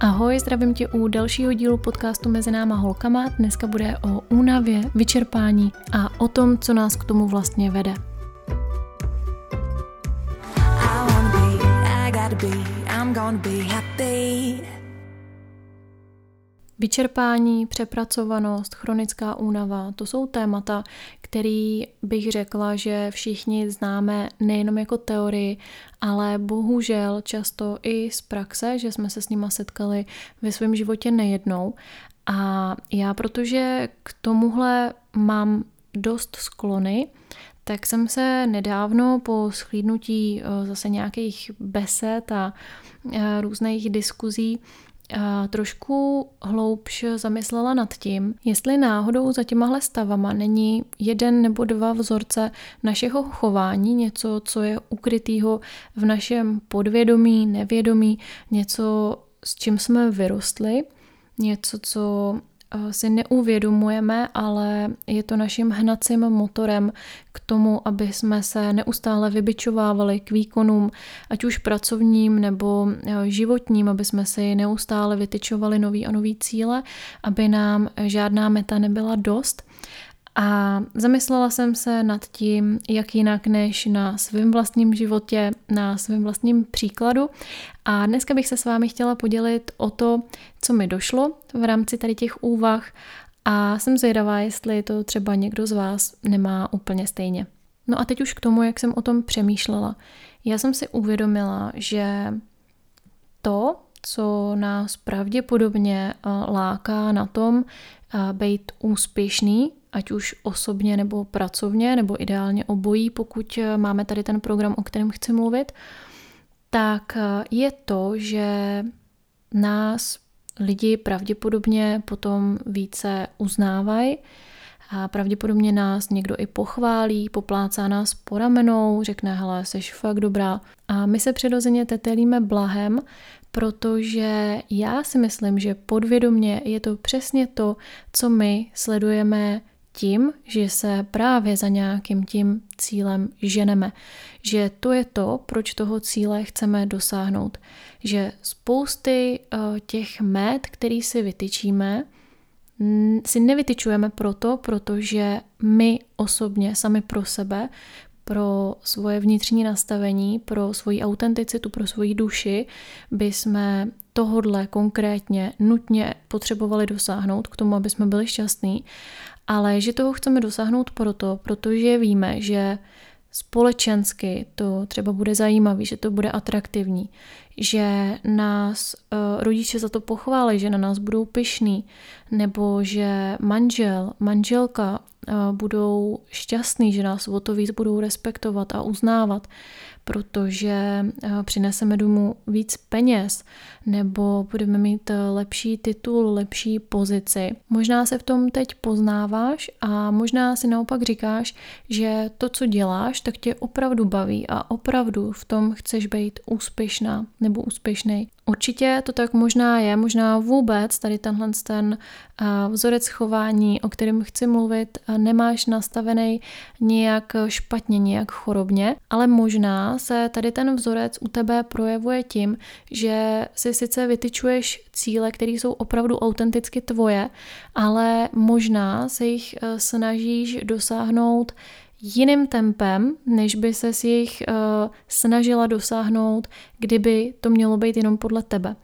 Ahoj, zdravím tě u dalšího dílu podcastu Mezi náma holkama. Dneska bude o únavě, vyčerpání a o tom, co nás k tomu vlastně vede. Vyčerpání, přepracovanost, chronická únava, to jsou témata, který bych řekla, že všichni známe nejenom jako teorii, ale bohužel často i z praxe, že jsme se s nima setkali ve svém životě nejednou. A já, protože k tomuhle mám dost sklony, tak jsem se nedávno po schlídnutí eh, zase nějakých besed a eh, různých diskuzí trošku hloubš zamyslela nad tím, jestli náhodou za těmahle stavama není jeden nebo dva vzorce našeho chování, něco, co je ukrytýho v našem podvědomí, nevědomí, něco, s čím jsme vyrostli, něco, co si neuvědomujeme, ale je to naším hnacím motorem k tomu, aby jsme se neustále vybičovávali k výkonům, ať už pracovním nebo eh, životním, aby jsme si neustále vytyčovali nový a nový cíle, aby nám žádná meta nebyla dost a zamyslela jsem se nad tím, jak jinak než na svém vlastním životě, na svém vlastním příkladu. A dneska bych se s vámi chtěla podělit o to, co mi došlo v rámci tady těch úvah a jsem zvědavá, jestli to třeba někdo z vás nemá úplně stejně. No a teď už k tomu, jak jsem o tom přemýšlela. Já jsem si uvědomila, že to, co nás pravděpodobně eh, láká na tom eh, být úspěšný, ať už osobně nebo pracovně, nebo ideálně obojí, pokud eh, máme tady ten program, o kterém chci mluvit, tak je to, že nás lidi pravděpodobně potom více uznávají, a pravděpodobně nás někdo i pochválí, poplácá nás po ramenou, řekne, hele, jsi fakt dobrá. A my se přirozeně tetelíme blahem, protože já si myslím, že podvědomně je to přesně to, co my sledujeme tím, že se právě za nějakým tím cílem ženeme. Že to je to, proč toho cíle chceme dosáhnout. Že spousty uh, těch met, který si vytyčíme, si nevytyčujeme proto, protože my osobně sami pro sebe, pro svoje vnitřní nastavení, pro svoji autenticitu, pro svoji duši, by jsme tohodle konkrétně nutně potřebovali dosáhnout k tomu, aby jsme byli šťastní, ale že toho chceme dosáhnout proto, protože víme, že společensky to třeba bude zajímavý, že to bude atraktivní, že nás uh, rodiče za to pochválí, že na nás budou pyšní, nebo že manžel, manželka uh, budou šťastný, že nás o to víc budou respektovat a uznávat, protože uh, přineseme domů víc peněz, nebo budeme mít lepší titul, lepší pozici. Možná se v tom teď poznáváš a možná si naopak říkáš, že to, co děláš, tak tě opravdu baví a opravdu v tom chceš být úspěšná nebo úspěšný. Určitě to tak možná je, možná vůbec tady tenhle ten vzorec chování, o kterém chci mluvit, nemáš nastavený nějak špatně, nějak chorobně, ale možná se tady ten vzorec u tebe projevuje tím, že si sice vytyčuješ cíle, které jsou opravdu autenticky tvoje, ale možná se jich e, snažíš dosáhnout jiným tempem, než by se s jich uh, snažila dosáhnout, kdyby to mělo být jenom podle tebe.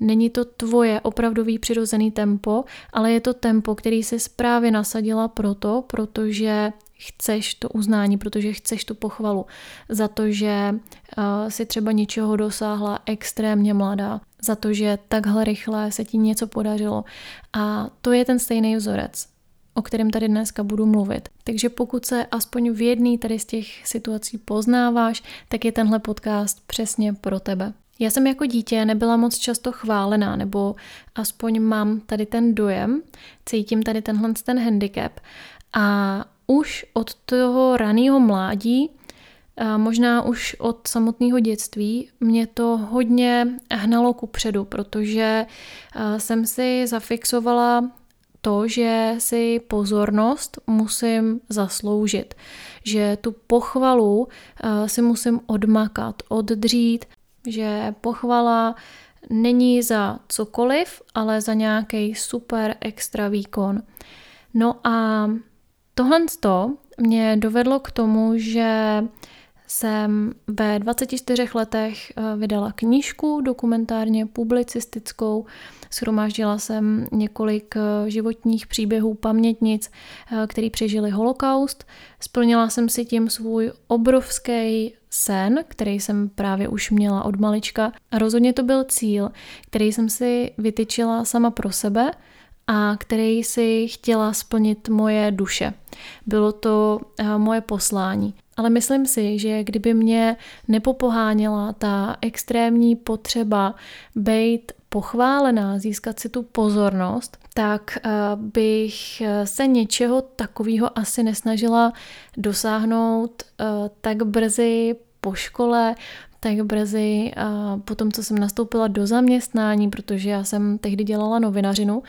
Není to tvoje opravdový přirozený tempo, ale je to tempo, který si právě nasadila proto, protože chceš to uznání, protože chceš tu pochvalu za to, že uh, si třeba něčeho dosáhla extrémně mladá, za to, že takhle rychle se ti něco podařilo. A to je ten stejný vzorec o kterém tady dneska budu mluvit. Takže pokud se aspoň v jedné tady z těch situací poznáváš, tak je tenhle podcast přesně pro tebe. Já jsem jako dítě nebyla moc často chválená, nebo aspoň mám tady ten dojem, cítím tady tenhle ten handicap a už od toho raného mládí, možná už od samotného dětství, mě to hodně hnalo ku předu, protože jsem si zafixovala to, že si pozornost musím zasloužit, že tu pochvalu si musím odmakat, oddřít, že pochvala není za cokoliv, ale za nějaký super extra výkon. No a tohle mě dovedlo k tomu, že jsem ve 24 letech eh, vydala knížku dokumentárně publicistickou, shromáždila jsem několik eh, životních příběhů pamětnic, eh, který přežili holokaust. Splnila jsem si tím svůj obrovský sen, který jsem právě už měla od malička. A rozhodně to byl cíl, který jsem si vytyčila sama pro sebe a který si chtěla splnit moje duše. Bylo to moje poslání. Ale myslím si, že kdyby mě nepopoháněla ta extrémní potřeba být pochválená, získat si tu pozornost, tak eh, bych se něčeho takového asi nesnažila dosáhnout eh, tak brzy po škole, tak brzy po tom, co jsem nastoupila do zaměstnání, protože já jsem tehdy dělala novinařinu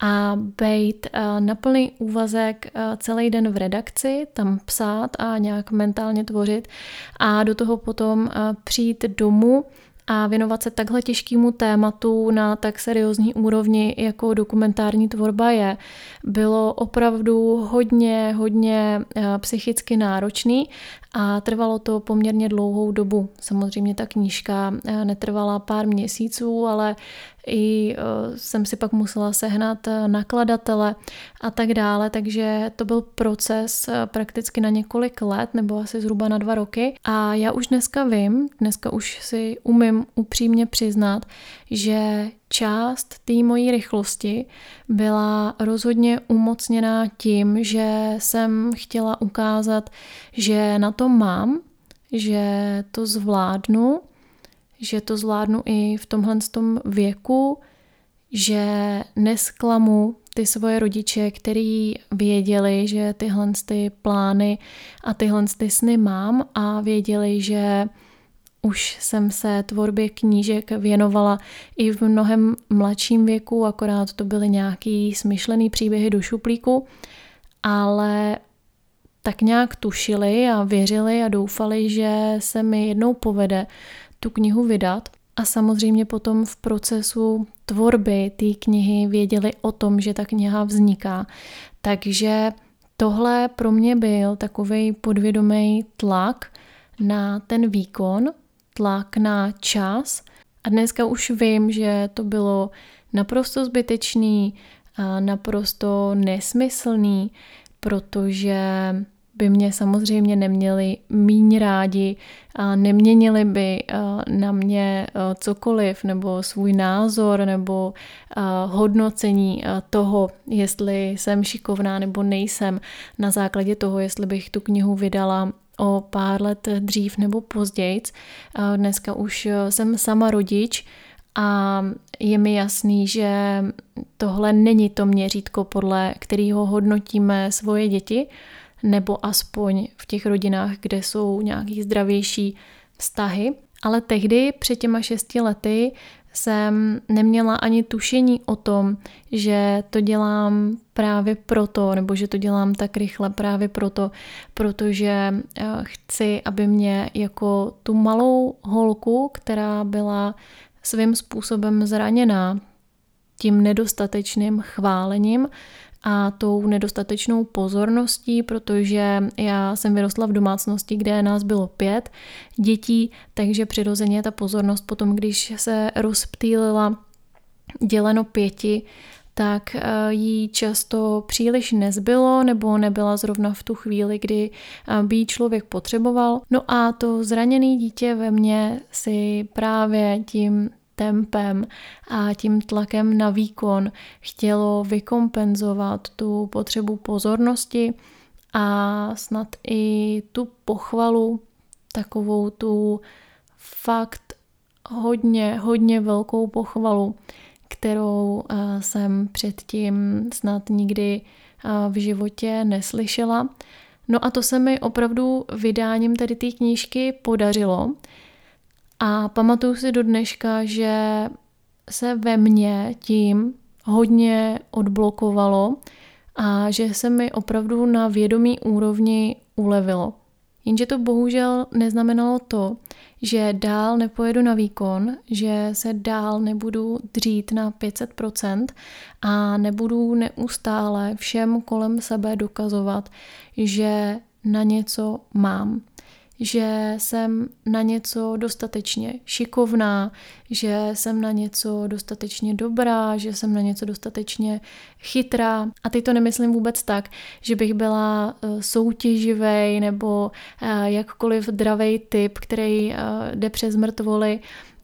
a být na plný úvazek celý den v redakci, tam psát a nějak mentálně tvořit a do toho potom přijít domů a věnovat se takhle těžkému tématu na tak seriózní úrovni, jako dokumentární tvorba je, bylo opravdu hodně, hodně psychicky náročný a trvalo to poměrně dlouhou dobu. Samozřejmě ta knížka eh, netrvala pár měsíců, ale i eh, jsem si pak musela sehnat eh, nakladatele a tak dále, takže to byl proces prakticky na několik let nebo asi zhruba na dva roky. A já už dneska vím, dneska už si umím upřímně přiznat, že část té mojí rychlosti byla rozhodně umocněná tím, že jsem chtěla ukázat, že na to mám, že to zvládnu, že to zvládnu i v tomhle tom věku, že nesklamu ty svoje rodiče, který věděli, že tyhle ty plány a tyhle ty sny mám a věděli, že už jsem se tvorbě knížek věnovala i v mnohem mladším věku, akorát to byly nějaký smyšlený příběhy do šuplíku, ale tak nějak tušili a věřili a doufali, že se mi jednou povede tu knihu vydat. A samozřejmě potom v procesu tvorby té knihy věděli o tom, že ta kniha vzniká. Takže tohle pro mě byl takový podvědomý tlak na ten výkon, tlak na čas a dneska už vím, že to bylo naprosto zbytečný a naprosto nesmyslný, protože by mě samozřejmě neměli míň rádi a neměnili by na mě cokoliv nebo svůj názor nebo hodnocení toho, jestli jsem šikovná nebo nejsem na základě toho, jestli bych tu knihu vydala o pár let dřív nebo později. Dneska už jsem sama rodič a je mi jasný, že tohle není to měřítko, podle kterého hodnotíme svoje děti, nebo aspoň v těch rodinách, kde jsou nějaký zdravější vztahy. Ale tehdy, před těma šesti lety, jsem neměla ani tušení o tom, že to dělám právě proto, nebo že to dělám tak rychle právě proto, protože eh, chci, aby mě jako tu malou holku, která byla svým způsobem zraněná tím nedostatečným chválením, a tou nedostatečnou pozorností, protože já jsem vyrostla v domácnosti, kde nás bylo pět dětí, takže přirozeně ta pozornost potom, když se rozptýlila děleno pěti, tak eh, jí často příliš nezbylo nebo nebyla zrovna v tu chvíli, kdy eh, by člověk potřeboval. No a to zraněné dítě ve mně si právě tím tempem a tím tlakem na výkon chtělo vykompenzovat tu potřebu pozornosti a snad i tu pochvalu, takovou tu fakt hodně, hodně velkou pochvalu, kterou eh, jsem předtím snad nikdy eh, v životě neslyšela. No a to se mi opravdu vydáním tady té knížky podařilo. A pamatuju si do dneška, že se ve mně tím hodně odblokovalo a že se mi opravdu na vědomí úrovni ulevilo. Jenže to bohužel neznamenalo to, že dál nepojedu na výkon, že se dál nebudu dřít na 500% a nebudu neustále všem kolem sebe dokazovat, že na něco mám že jsem na něco dostatečně šikovná, že jsem na něco dostatečně dobrá, že jsem na něco dostatečně chytrá. A teď to nemyslím vůbec tak, že bych byla eh, soutěživej nebo eh, jakkoliv dravej typ, který eh, jde přes mrtvoly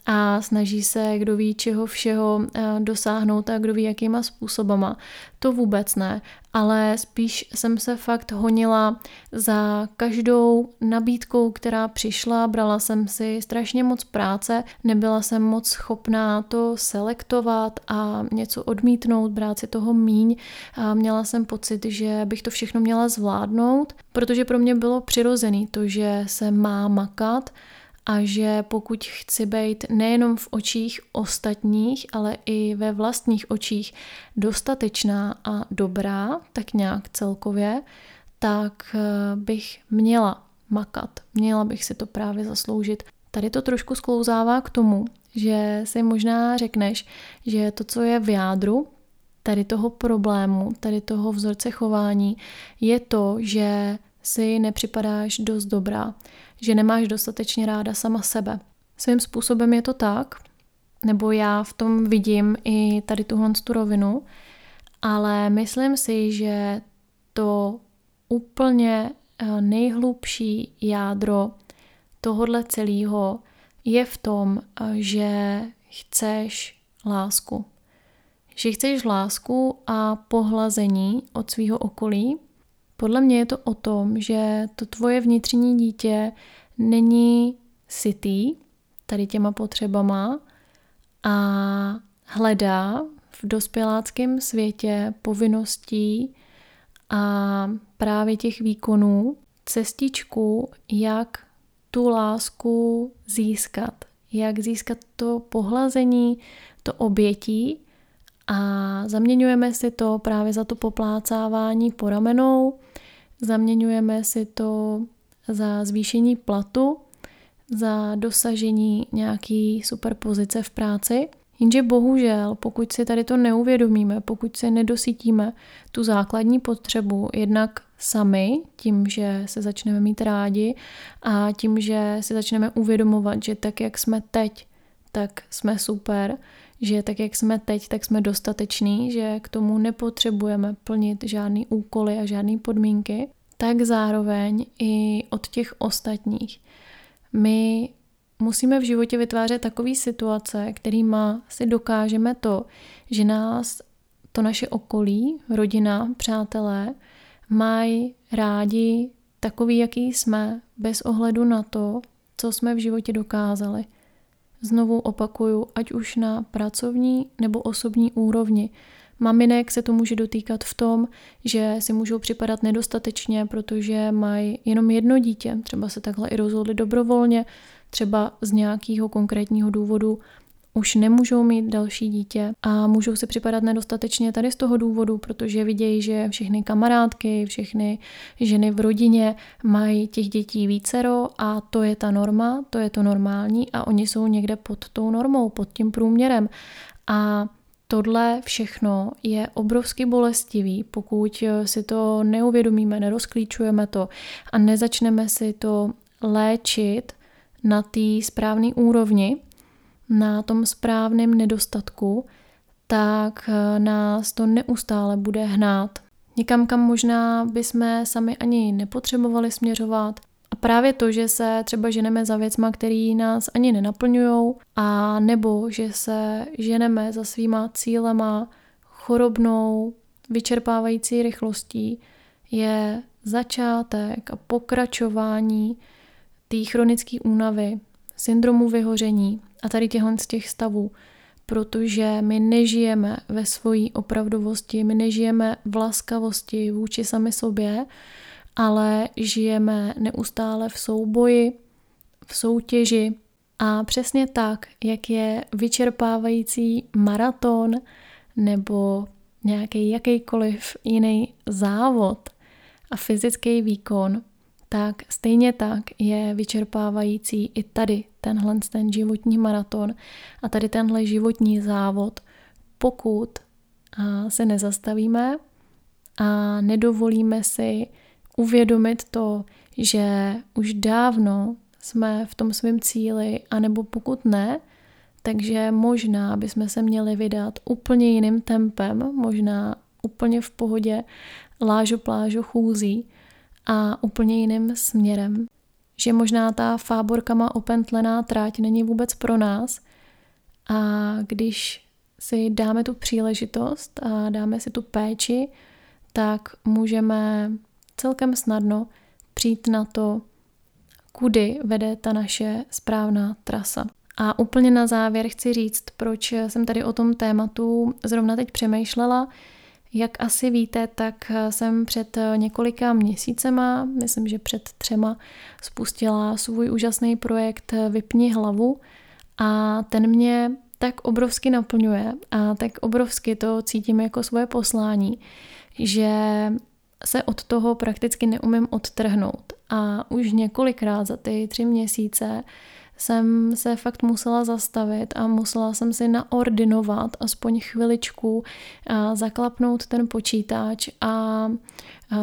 a snaží se, kdo ví čeho všeho eh, dosáhnout a kdo ví jakýma způsobama. To vůbec ne, ale spíš jsem se fakt honila za každou nabídkou, která přišla, brala jsem si strašně moc práce, nebyla jsem moc schopná to selektovat a něco odmítnout, brát si toho míň. A měla jsem pocit, že bych to všechno měla zvládnout, protože pro mě bylo přirozený to, že se má makat, a že pokud chci být nejenom v očích ostatních, ale i ve vlastních očích dostatečná a dobrá, tak nějak celkově, tak eh, bych měla makat, měla bych si to právě zasloužit. Tady to trošku sklouzává k tomu, že si možná řekneš, že to, co je v jádru, tady toho problému, tady toho vzorce chování, je to, že si nepřipadáš dost dobrá, že nemáš dostatečně ráda sama sebe. Svým způsobem je to tak, nebo já v tom vidím i tady tuhle tu rovinu, ale myslím si, že to úplně eh, nejhlubší jádro tohodle celého je v tom, eh, že chceš lásku. Že chceš lásku a pohlazení od svého okolí, podle mě je to o tom, že to tvoje vnitřní dítě není sitý tady těma potřebama a hledá v dospěláckém světě povinností a právě těch výkonů cestičku, jak tu lásku získat, jak získat to pohlazení, to obětí a zaměňujeme si to právě za to poplácávání po ramenou, Zaměňujeme si to za zvýšení platu, za dosažení nějaký superpozice v práci. Jenže bohužel, pokud si tady to neuvědomíme, pokud si nedosytíme tu základní potřebu jednak sami, tím, že se začneme mít rádi a tím, že si začneme uvědomovat, že tak, jak jsme teď, tak jsme super, že tak, jak jsme teď, tak jsme dostateční, že k tomu nepotřebujeme plnit žádný úkoly a žádné podmínky, tak zároveň i od těch ostatních. My musíme v životě vytvářet takové situace, kterýma si dokážeme to, že nás to naše okolí, rodina, přátelé, mají rádi takový, jaký jsme, bez ohledu na to, co jsme v životě dokázali. Znovu opakuju, ať už na pracovní nebo osobní úrovni. Maminek se to může dotýkat v tom, že si můžou připadat nedostatečně, protože mají jenom jedno dítě, třeba se takhle i rozhodli dobrovolně, třeba z nějakého konkrétního důvodu už nemůžou mít další dítě a můžou si připadat nedostatečně tady z toho důvodu, protože vidějí, že všechny kamarádky, všechny ženy v rodině mají těch dětí vícero a to je ta norma, to je to normální a oni jsou někde pod tou normou, pod tím průměrem. A tohle všechno je obrovsky bolestivý, pokud si to neuvědomíme, nerozklíčujeme to a nezačneme si to léčit na té správné úrovni, na tom správném nedostatku, tak eh, nás to neustále bude hnát. Někam, kam možná bychom sami ani nepotřebovali směřovat. A právě to, že se třeba ženeme za věcma, který nás ani nenaplňují, a nebo že se ženeme za svýma cílema chorobnou, vyčerpávající rychlostí, je začátek a pokračování té chronické únavy, syndromu vyhoření a tady těchhle z těch stavů, protože my nežijeme ve svojí opravdovosti, my nežijeme v laskavosti vůči sami sobě, ale žijeme neustále v souboji, v soutěži. A přesně tak, jak je vyčerpávající maraton nebo nějaký jakýkoliv jiný závod a fyzický výkon, tak stejně tak je vyčerpávající i tady tenhle ten životní maraton a tady tenhle životní závod, pokud se nezastavíme a nedovolíme si uvědomit to, že už dávno jsme v tom svém cíli, anebo pokud ne, takže možná bychom se měli vydat úplně jiným tempem, možná úplně v pohodě lážo plážo chůzí a úplně jiným směrem. Že možná ta fáborkama opentlená tráť není vůbec pro nás a když si dáme tu příležitost a dáme si tu péči, tak můžeme celkem snadno přijít na to, kudy vede ta naše správná trasa. A úplně na závěr chci říct, proč jsem tady o tom tématu zrovna teď přemýšlela. Jak asi víte, tak jsem před několika měsícema, myslím, že před třema, spustila svůj úžasný projekt Vypni hlavu a ten mě tak obrovsky naplňuje a tak obrovsky to cítím jako svoje poslání, že se od toho prakticky neumím odtrhnout. A už několikrát za ty tři měsíce jsem se fakt musela zastavit a musela jsem si naordinovat aspoň chviličku, a zaklapnout ten počítač a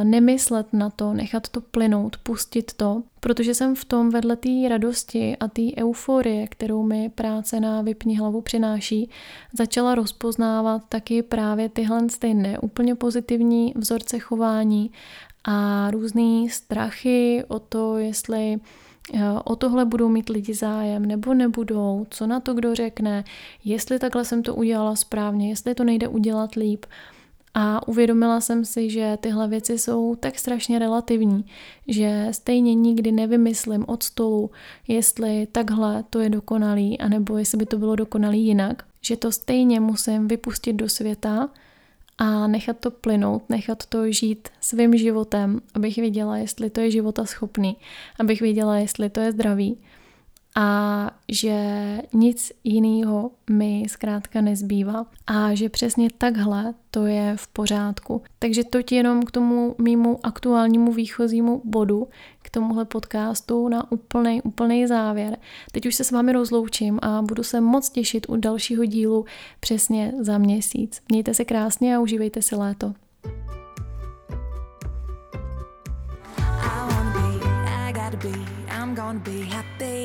nemyslet na to, nechat to plynout, pustit to, protože jsem v tom vedle té radosti a té euforie, kterou mi práce na vypní hlavu přináší, začala rozpoznávat taky právě tyhle stejné úplně pozitivní vzorce chování a různé strachy o to, jestli o tohle budou mít lidi zájem nebo nebudou, co na to kdo řekne, jestli takhle jsem to udělala správně, jestli to nejde udělat líp. A uvědomila jsem si, že tyhle věci jsou tak strašně relativní, že stejně nikdy nevymyslím od stolu, jestli takhle to je dokonalý, anebo jestli by to bylo dokonalý jinak, že to stejně musím vypustit do světa a nechat to plynout, nechat to žít svým životem, abych věděla, jestli to je života schopný, abych věděla, jestli to je zdravý a že nic jiného mi zkrátka nezbývá a že přesně takhle to je v pořádku. Takže to jenom k tomu mýmu aktuálnímu výchozímu bodu, k tomuhle podcastu na úplný, úplný závěr. Teď už se s vámi rozloučím a budu se moc těšit u dalšího dílu přesně za měsíc. Mějte se krásně a užívejte si léto. I wanna be, I gotta be, I'm gonna be happy.